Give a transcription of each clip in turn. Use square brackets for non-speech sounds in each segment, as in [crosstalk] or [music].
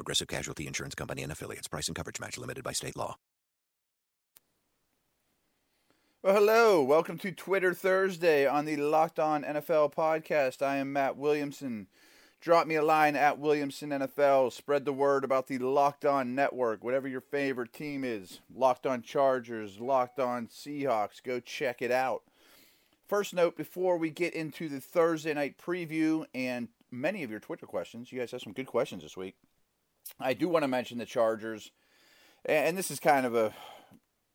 Progressive Casualty Insurance Company and affiliates. Price and coverage match limited by state law. Well, hello. Welcome to Twitter Thursday on the Locked On NFL podcast. I am Matt Williamson. Drop me a line at Williamson NFL. Spread the word about the Locked On Network, whatever your favorite team is. Locked On Chargers, Locked On Seahawks. Go check it out. First note before we get into the Thursday night preview and many of your Twitter questions, you guys have some good questions this week. I do want to mention the Chargers, and this is kind of a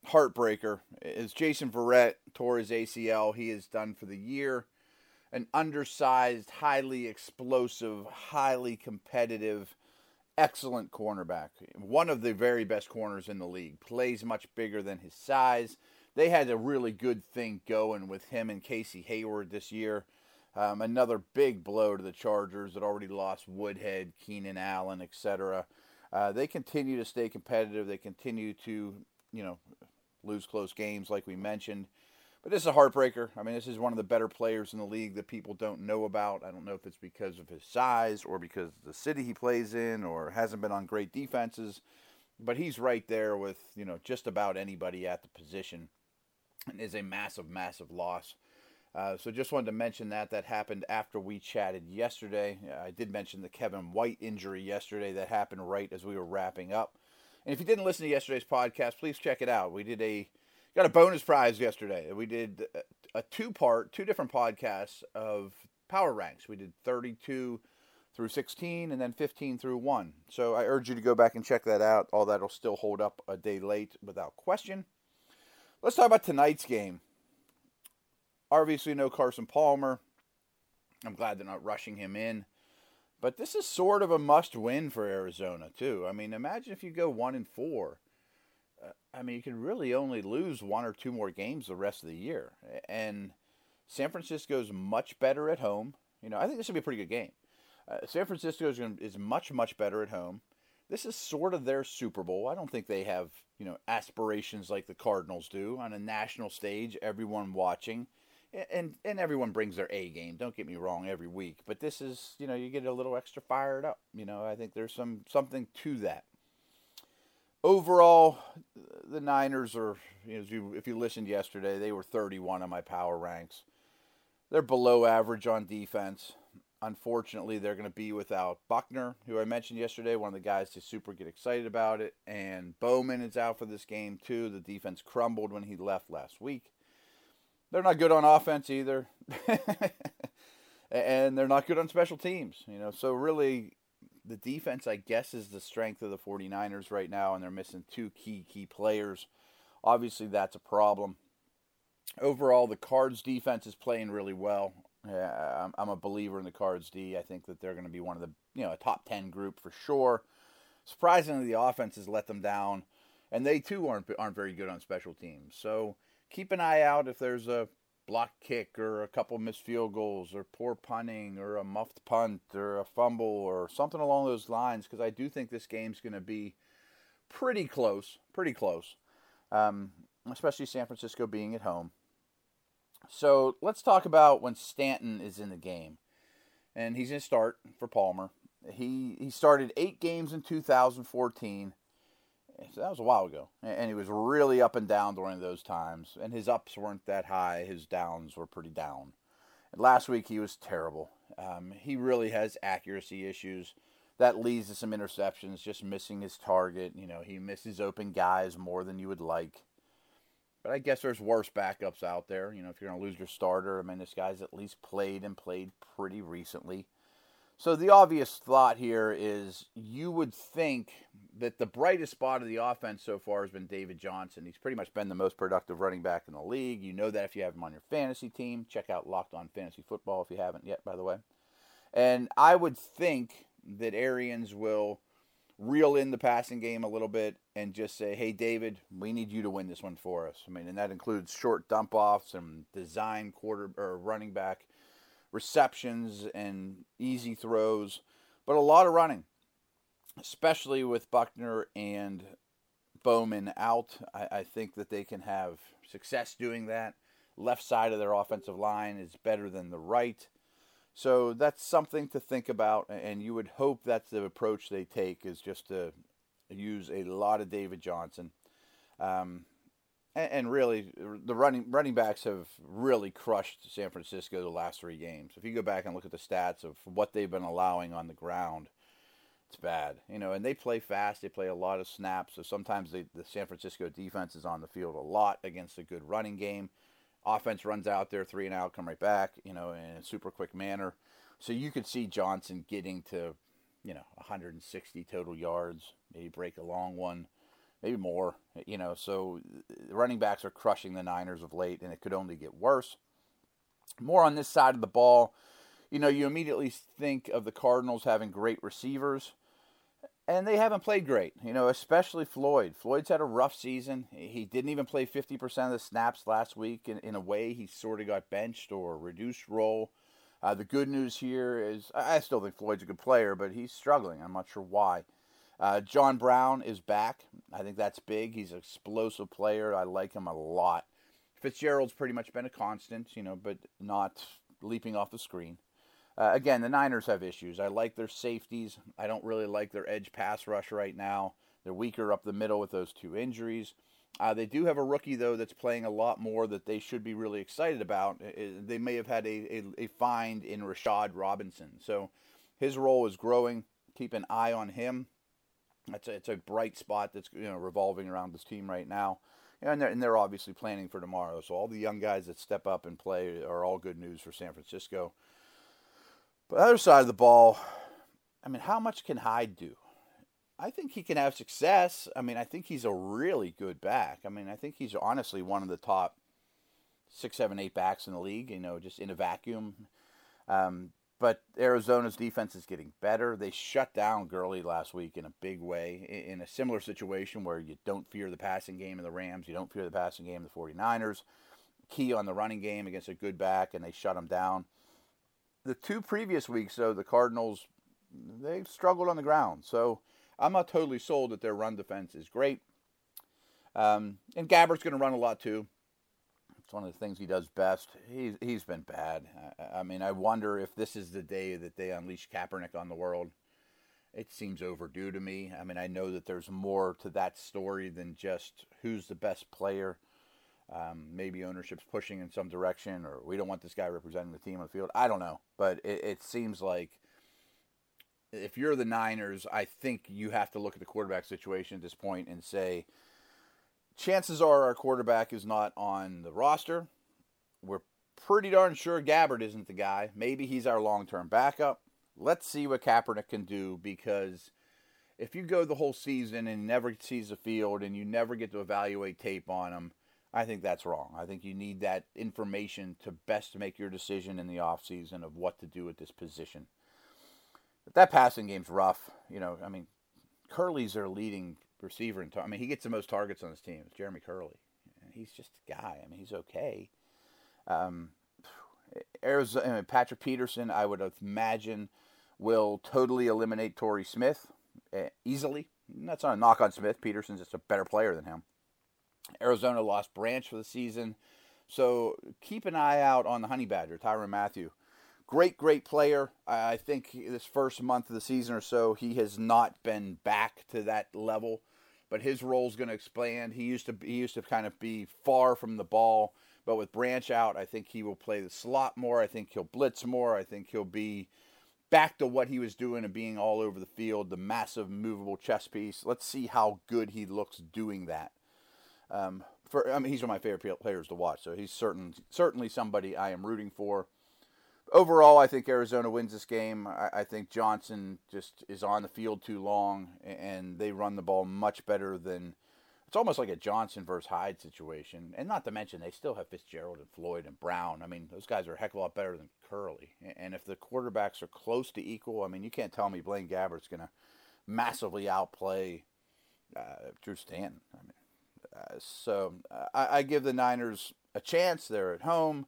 heartbreaker. Is Jason Verrett tore his ACL? He is done for the year. An undersized, highly explosive, highly competitive, excellent cornerback. One of the very best corners in the league. Plays much bigger than his size. They had a really good thing going with him and Casey Hayward this year. Um, another big blow to the Chargers that already lost Woodhead, Keenan Allen, etc. Uh, they continue to stay competitive. They continue to, you know, lose close games like we mentioned. But this is a heartbreaker. I mean, this is one of the better players in the league that people don't know about. I don't know if it's because of his size or because of the city he plays in or hasn't been on great defenses. But he's right there with, you know, just about anybody at the position and is a massive, massive loss. Uh, so just wanted to mention that. That happened after we chatted yesterday. I did mention the Kevin White injury yesterday that happened right as we were wrapping up. And if you didn't listen to yesterday's podcast, please check it out. We did a got a bonus prize yesterday. We did a two part, two different podcasts of power ranks. We did 32 through 16 and then 15 through 1. So I urge you to go back and check that out. All that'll still hold up a day late without question. Let's talk about tonight's game. Obviously, no Carson Palmer. I'm glad they're not rushing him in. But this is sort of a must win for Arizona, too. I mean, imagine if you go 1 and 4. Uh, I mean, you can really only lose one or two more games the rest of the year. And San Francisco's much better at home. You know, I think this would be a pretty good game. Uh, San Francisco is, is much, much better at home. This is sort of their Super Bowl. I don't think they have, you know, aspirations like the Cardinals do on a national stage, everyone watching and and everyone brings their A game. Don't get me wrong, every week, but this is you know you get a little extra fired up. You know, I think there's some something to that. Overall, the Niners are you know, if you if you listened yesterday, they were 31 on my power ranks. They're below average on defense. Unfortunately, they're going to be without Buckner, who I mentioned yesterday, one of the guys to super get excited about it, and Bowman is out for this game too. The defense crumbled when he left last week. They're not good on offense either. [laughs] and they're not good on special teams, you know. So really the defense I guess is the strength of the 49ers right now and they're missing two key key players. Obviously that's a problem. Overall the Cards defense is playing really well. I'm, I'm a believer in the Cards D. I think that they're going to be one of the, you know, a top 10 group for sure. Surprisingly the offense has let them down and they too aren't aren't very good on special teams. So keep an eye out if there's a block kick or a couple missed field goals or poor punting or a muffed punt or a fumble or something along those lines because I do think this game's going to be pretty close, pretty close, um, especially San Francisco being at home. So let's talk about when Stanton is in the game, and he's going to start for Palmer. He he started eight games in 2014. So that was a while ago, and he was really up and down during those times. And his ups weren't that high; his downs were pretty down. And last week he was terrible. Um, he really has accuracy issues. That leads to some interceptions, just missing his target. You know, he misses open guys more than you would like. But I guess there's worse backups out there. You know, if you're going to lose your starter, I mean, this guy's at least played and played pretty recently. So the obvious thought here is you would think that the brightest spot of the offense so far has been David Johnson. He's pretty much been the most productive running back in the league. You know that if you have him on your fantasy team. Check out Locked On Fantasy Football if you haven't yet, by the way. And I would think that Arians will reel in the passing game a little bit and just say, "Hey, David, we need you to win this one for us." I mean, and that includes short dump offs and design quarter or running back receptions and easy throws, but a lot of running, especially with Buckner and Bowman out. I, I think that they can have success doing that. Left side of their offensive line is better than the right. So that's something to think about, and you would hope that's the approach they take is just to use a lot of David Johnson. Um, and, and, really, the running running backs have really crushed San Francisco the last three games. If you go back and look at the stats of what they've been allowing on the ground, it's bad. You know, and they play fast. They play a lot of snaps. So sometimes they, the San Francisco defense is on the field a lot against a good running game offense runs out there, three and out, come right back, you know, in a super quick manner. So you could see Johnson getting to, you know, 160 total yards, maybe break a long one, maybe more, you know. So running backs are crushing the Niners of late, and it could only get worse. More on this side of the ball, you know, you immediately think of the Cardinals having great receivers and they haven't played great, you know, especially Floyd. Floyd's had a rough season. He didn't even play 50% of the snaps last week. In, in a way, he sort of got benched or reduced role. Uh, the good news here is I still think Floyd's a good player, but he's struggling. I'm not sure why. Uh, John Brown is back. I think that's big. He's an explosive player. I like him a lot. Fitzgerald's pretty much been a constant, you know, but not leaping off the screen. Uh, again, the Niners have issues. I like their safeties. I don't really like their edge pass rush right now. They're weaker up the middle with those two injuries. Uh, they do have a rookie though that's playing a lot more that they should be really excited about. They may have had a, a, a find in Rashad Robinson, so his role is growing. Keep an eye on him. That's a, it's a bright spot that's you know revolving around this team right now, and they're, and they're obviously planning for tomorrow. So all the young guys that step up and play are all good news for San Francisco. But the other side of the ball, I mean, how much can Hyde do? I think he can have success. I mean, I think he's a really good back. I mean, I think he's honestly one of the top six, seven, eight backs in the league, you know, just in a vacuum. Um, but Arizona's defense is getting better. They shut down Gurley last week in a big way, in a similar situation where you don't fear the passing game of the Rams, you don't fear the passing game of the 49ers. Key on the running game against a good back, and they shut him down the two previous weeks, though, the Cardinals they've struggled on the ground. So I'm not totally sold that their run defense is great. Um, and Gabbert's going to run a lot too. It's one of the things he does best. He's he's been bad. I, I, mean, I wonder if this is the day that they unleash Kaepernick on the world. It seems overdue to me. I mean, I know that there's more to that story than just who's the best player. Um, maybe ownership's pushing in some direction, or we don't want this guy representing the team on the field. I don't know, but it, it seems like if you're the Niners, I think you have to look at the quarterback situation at this point and say, chances are our quarterback is not on the roster. We're pretty darn sure Gabbert isn't the guy. Maybe he's our long term backup. Let's see what Kaepernick can do because if you go the whole season and never sees the field and you never get to evaluate tape on him, I think that's wrong. I think you need that information to best make your decision in the offseason of what to do at this position. But that passing game's rough. You know, I mean, Kerley's their leading receiver. In tar- I mean, he gets the most targets on his team. It's Jeremy Kerley. He's just a guy. I mean, he's okay. Um, Arizona, Patrick Peterson, I would imagine, will totally eliminate Torrey Smith uh, easily. That's not a knock on Smith. Peterson's just a better player than him. Arizona lost Branch for the season. So keep an eye out on the Honey Badger, Tyrann Mathieu. Great, great player. I think this first month of the season or so, he has not been back to that level, but his role is going to expand. He used to he used to kind of be far from the ball, but with Branch out, I think he will play the slot more. I think he'll blitz more. I think he'll be back to what he was doing and being all over the field, the massive movable chess piece. Let's see how good he looks doing that. Um, for I mean, he's one of my favorite players to watch, so he's certain certainly somebody I am rooting for. Overall, I think Arizona wins this game. I, I think Johnson just is on the field too long, and they run the ball much better than. It's almost like a Johnson versus Hyde situation, and not to mention they still have Fitzgerald and Floyd and Brown. I mean, those guys are a heck of a lot better than Kerley. And if the quarterbacks are close to equal, I mean, you can't tell me Blaine Gabbert's going to massively outplay uh, Drew Stanton. I mean, uh, so I, I give the Niners a chance. They're at home.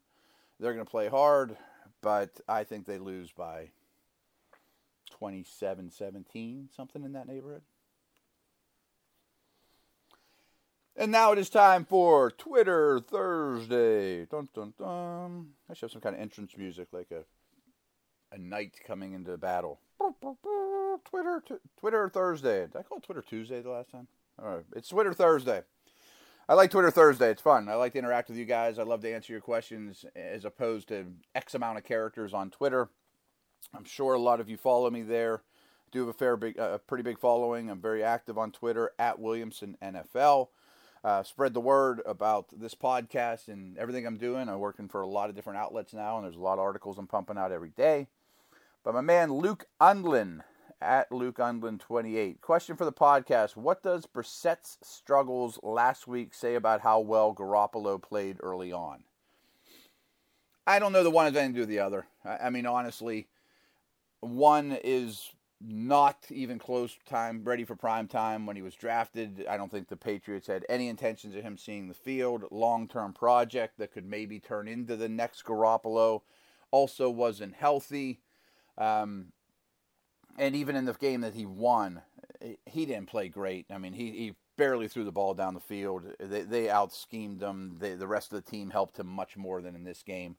They're going to play hard, but I think they lose by 27 17, something in that neighborhood. And now it is time for Twitter Thursday. Dun dun dun. I should have some kind of entrance music, like a a knight coming into battle. Twitter t- Twitter Thursday. Did I call it Twitter Tuesday the last time? All right, it's Twitter Thursday. I like Twitter Thursday. It's fun. I like to interact with you guys. I love to answer your questions as opposed to X amount of characters on Twitter. I'm sure a lot of you follow me there. I do have a fair big, a pretty big following. I'm very active on Twitter at Williamson NFL. Uh, spread the word about this podcast and everything I'm doing. I'm working for a lot of different outlets now, and there's a lot of articles I'm pumping out every day. But my man Luke Undlin at Luke Undlin 28. Question for the podcast: What does Brissett's struggles last week say about how well Garoppolo played early on? I don't know the one has anything to do with the other. I, I mean, honestly, one is not even close time ready for prime time when he was drafted. I don't think the Patriots had any intentions of him seeing the field. Long term project that could maybe turn into the next Garoppolo. Also wasn't healthy. Um, and even in the game that he won, he didn't play great. I mean, he, he barely threw the ball down the field. They, they out schemed him. They, the rest of the team helped him much more than in this game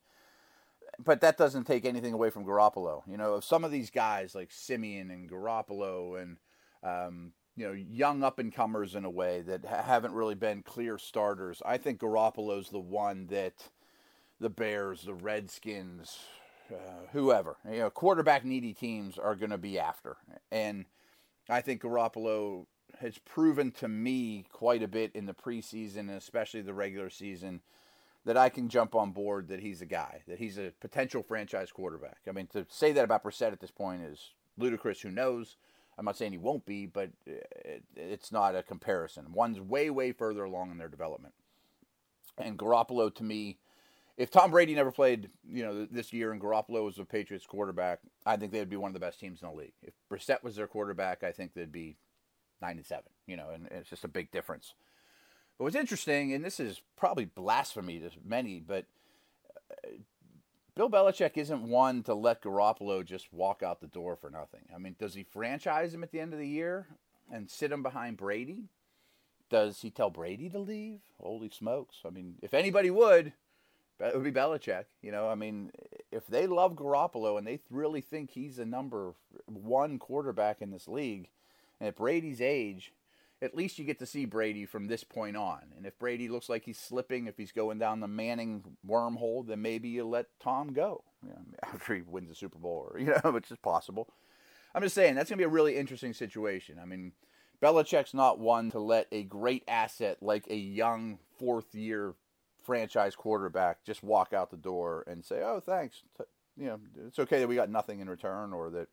but that doesn't take anything away from Garoppolo. You know, some of these guys like Siemian and Garoppolo and um, you know young up and comers in a way that ha- haven't really been clear starters. I think Garoppolo's the one that the Bears, the Redskins, uh, whoever you know, quarterback needy teams are going to be after, and I think Garoppolo has proven to me quite a bit in the preseason and especially the regular season that I can jump on board that he's a guy, that he's a potential franchise quarterback. I mean, to say that about Brissett at this point is ludicrous. Who knows? I'm not saying he won't be, but it, it's not a comparison. One's way, way further along in their development. And Garoppolo, to me, if Tom Brady never played, you know, this year and Garoppolo was a Patriots quarterback, I think they'd be one of the best teams in the league. If Brissett was their quarterback, I think they'd be nine and seven. You know, and it's just a big difference. But what's interesting, and this is probably blasphemy to many, but uh, Bill Belichick isn't one to let Garoppolo just walk out the door for nothing. I mean, does he franchise him at the end of the year and sit him behind Brady? Does he tell Brady to leave? Holy smokes. I mean, if anybody would, it would be Belichick. You know, I mean, if they love Garoppolo and they really think he's a number one quarterback in this league, and at Brady's age, at least you get to see Brady from this point on. And if Brady looks like he's slipping, if he's going down the Manning wormhole, then maybe you let Tom go [laughs] after he wins the Super Bowl, or you know, [laughs] which is possible. I'm just saying that's gonna be a really interesting situation. I mean, Belichick's not one to let a great asset like a young fourth year franchise quarterback just walk out the door and say, "Oh, thanks." You know, it's okay that we got nothing in return, or that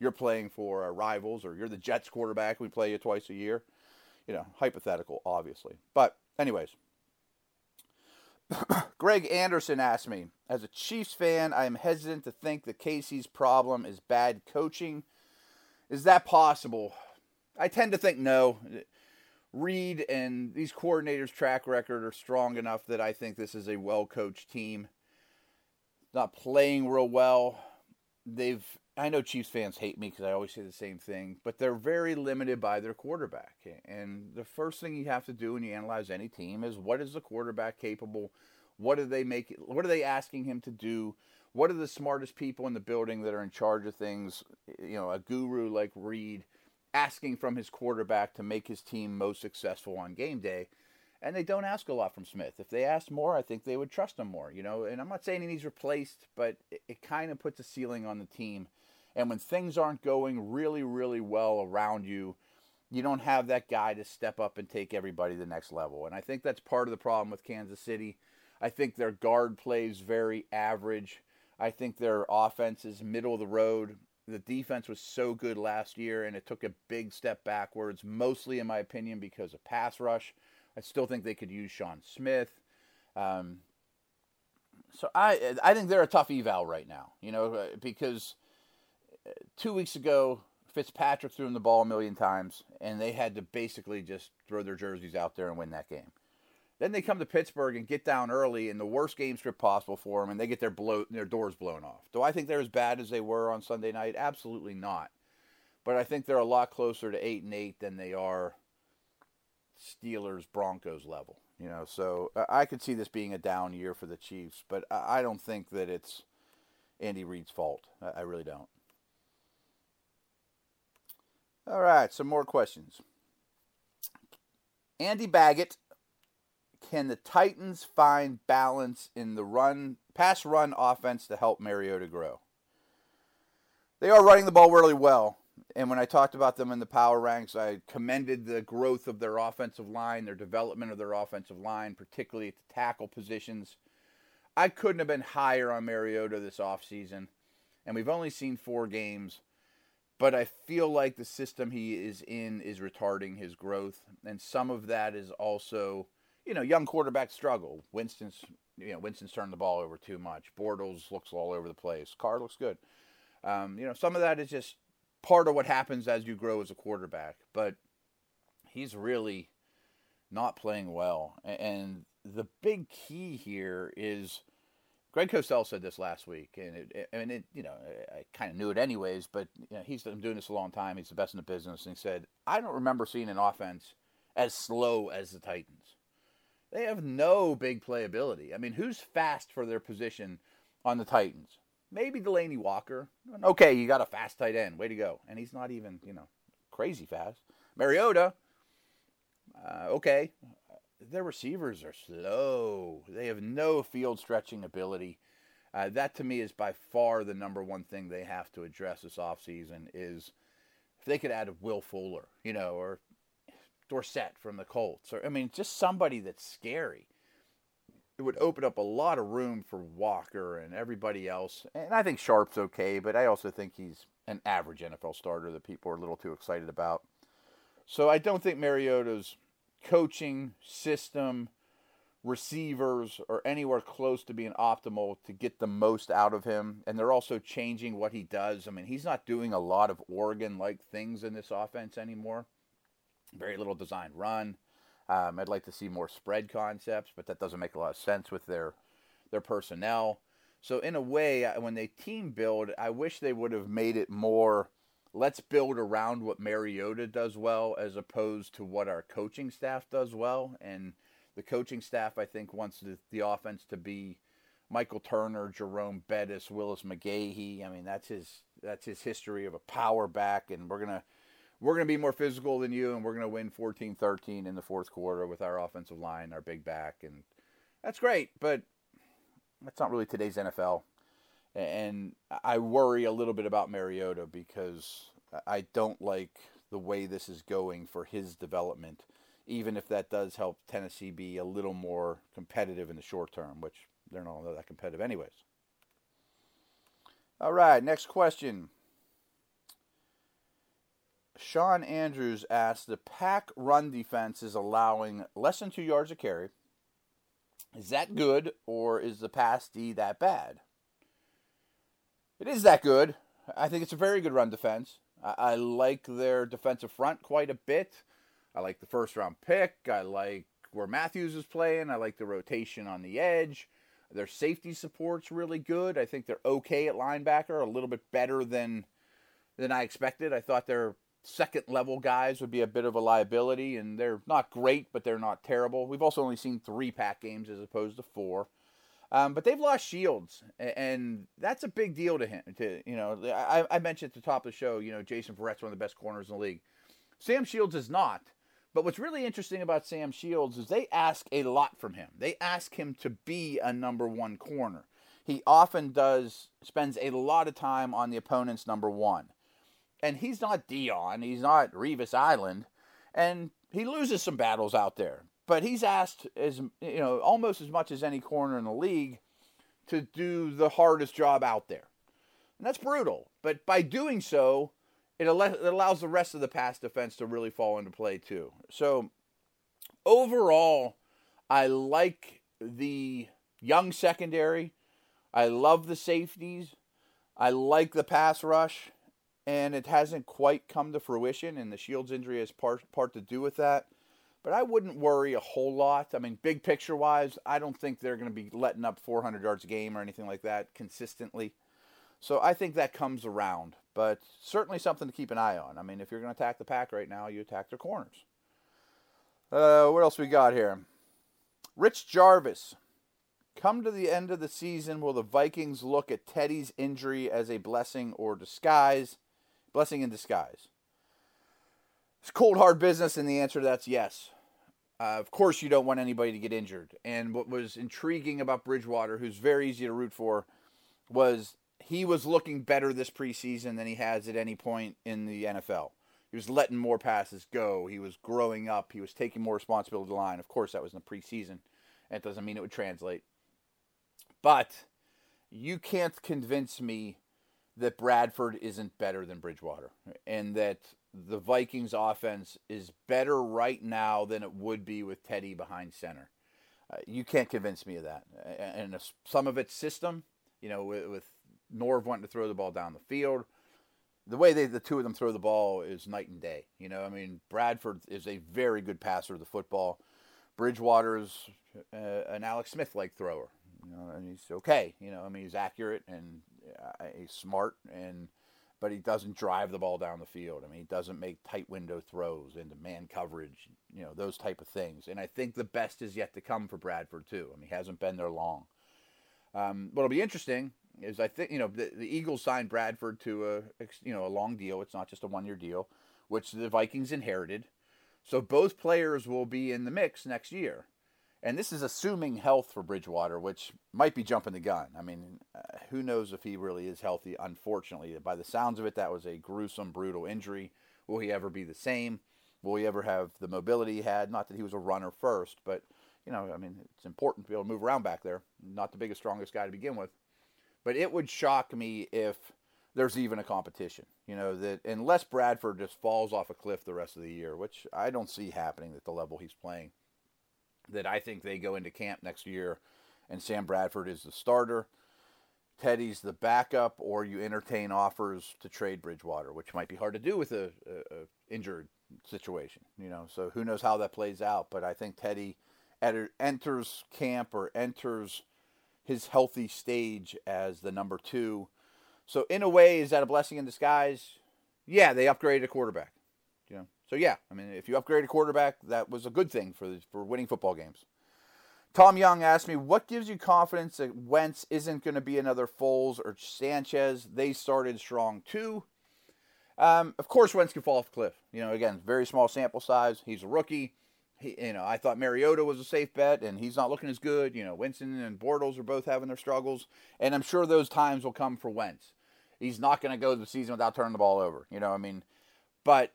you're playing for our rivals, or you're the Jets quarterback. We play you twice a year you know, hypothetical, obviously. But, anyways, [coughs] Greg Anderson asked me, as a Chiefs fan, I am hesitant to think that KC's problem is bad coaching. Is that possible? I tend to think no. Reid and these coordinators' track record are strong enough that I think this is a well coached team. Not playing real well. They've I know Chiefs fans hate me because I always say the same thing, but they're very limited by their quarterback. And the first thing you have to do when you analyze any team is what is the quarterback capable? What are they making? What are they asking him to do? What are the smartest people in the building that are in charge of things? You know, a guru like Reid asking from his quarterback to make his team most successful on game day. And they don't ask a lot from Smith. If they asked more, I think they would trust him more. You know, and I'm not saying he's replaced, but it, it kind of puts a ceiling on the team and when things aren't going really, really well around you, you don't have that guy to step up and take everybody to the next level. And I think that's part of the problem with Kansas City. I think their guard plays very average. I think their offense is middle of the road. The defense was so good last year, and it took a big step backwards, mostly, in my opinion, because of pass rush. I still think they could use Sean Smith. Um, so I I think they're a tough eval right now, you know, because two weeks ago, Fitzpatrick threw him the ball a million times, and they had to basically just throw their jerseys out there and win that game. Then they come to Pittsburgh and get down early in the worst game script possible for them, and they get their blow, their doors blown off. Do I think they're as bad as they were on Sunday night? Absolutely not. But I think they're a lot closer to eight and eight than they are Steelers Broncos level. You know, so uh, I could see this being a down year for the Chiefs, but I don't think that it's Andy Reid's fault. I really don't. All right, some more questions. Andy Baggett, can the Titans find balance in the run pass run offense to help Mariota grow? They are running the ball really well. And when I talked about them in the power ranks, I commended the growth of their offensive line, their development of their offensive line, particularly at the tackle positions. I couldn't have been higher on Mariota this offseason. And we've only seen four games, but I feel like the system he is in is retarding his growth. And some of that is also, you know, young quarterback struggle. Winston's, you know, Winston's turned the ball over too much. Bortles looks all over the place. Carr looks good. Um, you know, some of that is just part of what happens as you grow as a quarterback. But he's really not playing well. And the big key here is Greg Cosell said this last week, and it, I mean, it, you know, I kind of knew it anyways, but you know, he's been doing this a long time. He's the best in the business, and he said, "I don't remember seeing an offense as slow as the Titans. They have no big playability. I mean, who's fast for their position on the Titans? Maybe Delanie Walker. Okay, you got a fast tight end. Way to go. And he's not even, you know, crazy fast. Mariota. Uh, okay. Their receivers are slow. They have no field stretching ability. Uh, that to me is by far the number one thing they have to address this offseason is if they could add a Will Fuller, you know, or Dorsett from the Colts, or I mean, just somebody that's scary it would open up a lot of room for Walker and everybody else. And I think Sharpe's okay, but I also think he's an average NFL starter that people are a little too excited about. So I don't think Mariota's coaching system, receivers are anywhere close to being optimal to get the most out of him. And they're also changing what he does. I mean, he's not doing a lot of Oregon like things in this offense anymore. Very little design run. Um, I'd like to see more spread concepts, but that doesn't make a lot of sense with their their personnel. So in a way, when they team build, I wish they would have made it more. Let's build around what Mariota does well, as opposed to what our coaching staff does well. And the coaching staff, I think, wants the, the offense to be Michael Turner, Jerome Bettis, Willis McGahee. I mean, that's his that's his history of a power back, and we're gonna we're going to be more physical than you, and we're going to win 14 13 in the fourth quarter with our offensive line, our big back. And that's great, but that's not really today's NFL. And I worry a little bit about Mariota because I don't like the way this is going for his development, even if that does help Tennessee be a little more competitive in the short term, which they're not that competitive, anyways. All right, next question. Sean Andrews asked The pack run defense is allowing less than two yards a carry. Is that good, or is the pass D that bad? It is that good. I think it's a very good run defense. I, I like their defensive front quite a bit. I like the first round pick. I like where Matthews is playing. I like the rotation on the edge. Their safety support's really good. I think they're okay at linebacker, a little bit better than than I expected. I thought their second level guys would be a bit of a liability, and they're not great, but they're not terrible. We've also only seen three pack games as opposed to four. Um, but they've lost Shields, and that's a big deal to him. To you know, I, I mentioned at the top of the show, you know, Jason Verrett's one of the best corners in the league. Sam Shields is not. But what's really interesting about Sam Shields is they ask a lot from him. They ask him to be a number one corner. He often does spends a lot of time on the opponent's number one and he's not Dion, he's not Revis Island, and he loses some battles out there. But he's asked as you know almost as much as any corner in the league to do the hardest job out there, and that's brutal. But by doing so, it, allows the rest of the pass defense to really fall into play too. So overall, I like the young secondary. I love the safeties. I like the pass rush and it hasn't quite come to fruition, and the Shields injury has part part to do with that. But I wouldn't worry a whole lot. I mean, big picture wise, I don't think they're going to be letting up 400 yards a game or anything like that consistently. So I think that comes around, but certainly something to keep an eye on. I mean, if you're going to attack the pack right now, you attack their corners. Uh, what else we got here? Rich Jarvis. Come to the end of the season, will the Vikings look at Teddy's injury as a blessing or disguise? Blessing in disguise. It's cold hard business, and the answer to that's yes. Uh, of course, you don't want anybody to get injured. And what was intriguing about Bridgewater, who's very easy to root for, was he was looking better this preseason than he has at any point in the NFL. He was letting more passes go. He was growing up. He was taking more responsibility of the line. Of course, that was in the preseason. That doesn't mean it would translate. But you can't convince me that Bradford isn't better than Bridgewater and that the Vikings offense is better right now than it would be with Teddy behind center. Uh, you can't convince me of that. And some of it's system, you know, with, with Norv wanting to throw the ball down the field. The way they, the two of them throw the ball is night and day. You know, I mean, Bradford is a very good passer of the football. Bridgewater uh, an Alex Smith like thrower. You know, and he's okay. You know, I mean, he's accurate and he's smart, and but he doesn't drive the ball down the field. I mean, he doesn't make tight window throws into man coverage. You know, those type of things. And I think the best is yet to come for Bradford too. I mean, he hasn't been there long. Um, what'll be interesting is I think you know the, the Eagles signed Bradford to a you know a long deal. It's not just a one year deal, which the Vikings inherited. So both players will be in the mix next year. And this is assuming health for Bridgewater, which might be jumping the gun. I mean, uh, who knows if he really is healthy? Unfortunately, by the sounds of it, that was a gruesome, brutal injury. Will he ever be the same? Will he ever have the mobility he had? Not that he was a runner first, but you know, I mean, it's important to be able to move around back there. Not the biggest, strongest guy to begin with. But it would shock me if there's even a competition. You know, that unless Bradford just falls off a cliff the rest of the year, which I don't see happening at the level he's playing, that I think they go into camp next year and Sam Bradford is the starter. Teddy's the backup, or you entertain offers to trade Bridgewater, which might be hard to do with a, a, a injured situation. You know, so who knows how that plays out? But I think Teddy enters camp or enters his healthy stage as the number two. So in a way, is that a blessing in disguise? Yeah, they upgraded a quarterback. You know, so yeah, I mean, if you upgrade a quarterback, that was a good thing for for winning football games. Tom Young asked me, "What gives you confidence that Wentz isn't going to be another Foles or Sanchez? They started strong too." Um, of course, Wentz can fall off a cliff. You know, again, very small sample size. He's a rookie he, you know, I thought Mariota was a safe bet, and he's not looking as good. You know, Winston and Bortles are both having their struggles, and I'm sure those times will come for Wentz. He's not going to go the season without turning the ball over. You know, I mean, but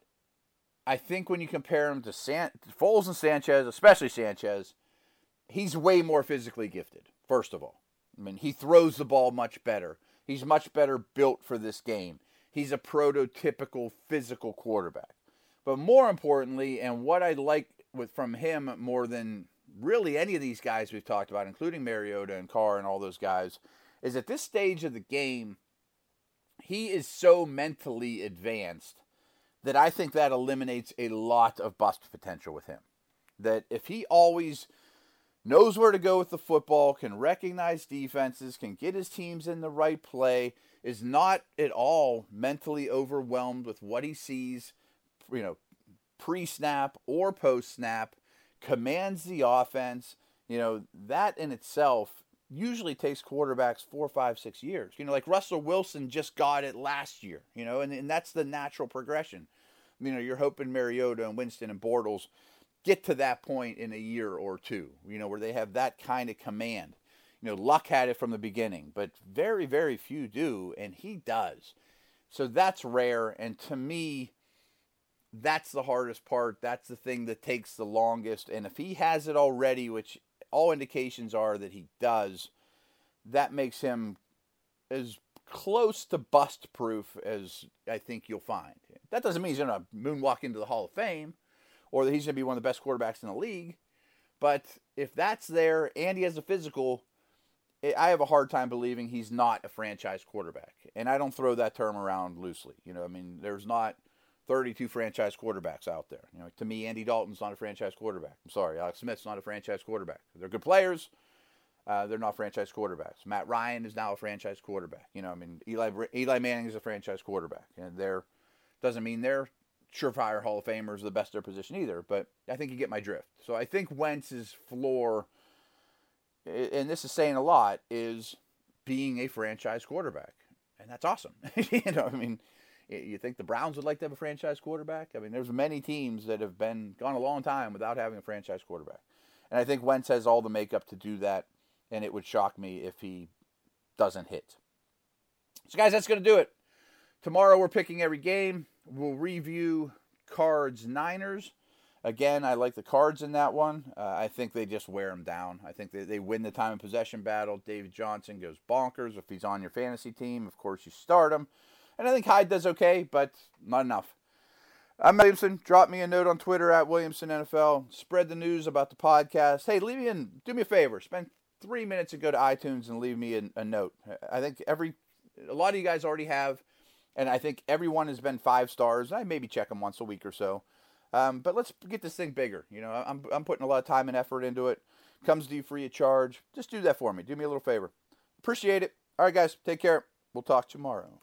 I think when you compare him to San, Foles and Sanchez, especially Sanchez, he's way more physically gifted. First of all, I mean, he throws the ball much better. He's much better built for this game. He's a prototypical physical quarterback. But more importantly, and what I like with from him more than really any of these guys we've talked about, including Mariota and Carr and all those guys, is at this stage of the game, he is so mentally advanced that I think that eliminates a lot of bust potential with him. That if he always knows where to go with the football, can recognize defenses, can get his teams in the right play, is not at all mentally overwhelmed with what he sees, you know, pre snap or post snap, commands the offense. You know, that in itself usually takes quarterbacks four, five, six years. You know, like Russell Wilson just got it last year, you know, and, and that's the natural progression. You know, you're hoping Mariota and Winston and Bortles get to that point in a year or two, you know, where they have that kind of command. You know, Luck had it from the beginning, but very, very few do, and he does. So that's rare. And to me, that's the hardest part. That's the thing that takes the longest. And if he has it already, which all indications are that he does, that makes him as close to bust proof as I think you'll find. That doesn't mean he's going to moonwalk into the Hall of Fame or that he's going to be one of the best quarterbacks in the league. But if that's there and he has a physical, I have a hard time believing he's not a franchise quarterback. And I don't throw that term around loosely. You know, I mean, there's not 32 franchise quarterbacks out there. You know, to me, Andy Dalton's not a franchise quarterback. I'm sorry, Alex Smith's not a franchise quarterback. They're good players. Uh, they're not franchise quarterbacks. Matt Ryan is now a franchise quarterback. You know, I mean, Eli Eli Manning is a franchise quarterback, and they're doesn't mean they're surefire Hall of Famers, the best of their position either. But I think you get my drift. So I think Wentz's floor, and this is saying a lot, is being a franchise quarterback, and that's awesome. [laughs] you know, I mean, you think the Browns would like to have a franchise quarterback? I mean, there's many teams that have been gone a long time without having a franchise quarterback, and I think Wentz has all the makeup to do that. And it would shock me if he doesn't hit. So, guys, that's going to do it. Tomorrow we're picking every game. We'll review Cards Niners. Again, I like the Cards in that one. Uh, I think they just wear them down. I think they, they win the time of possession battle. David Johnson goes bonkers. If he's on your fantasy team, of course, you start him. And I think Hyde does okay, but not enough. I'm Williamson. Drop me a note on Twitter at Williamson NFL. Spread the news about the podcast. Hey, leave me in. Do me a favor. Spend three minutes and go to iTunes and leave me a, a note. I think every a lot of you guys already have and I think everyone has been five stars. I maybe check them once a week or so. Um, but let's get this thing bigger. You know, I'm, I'm putting a lot of time and effort into it. Comes to you free of charge. Just do that for me. Do me a little favor. Appreciate it. All right, guys. Take care. We'll talk tomorrow.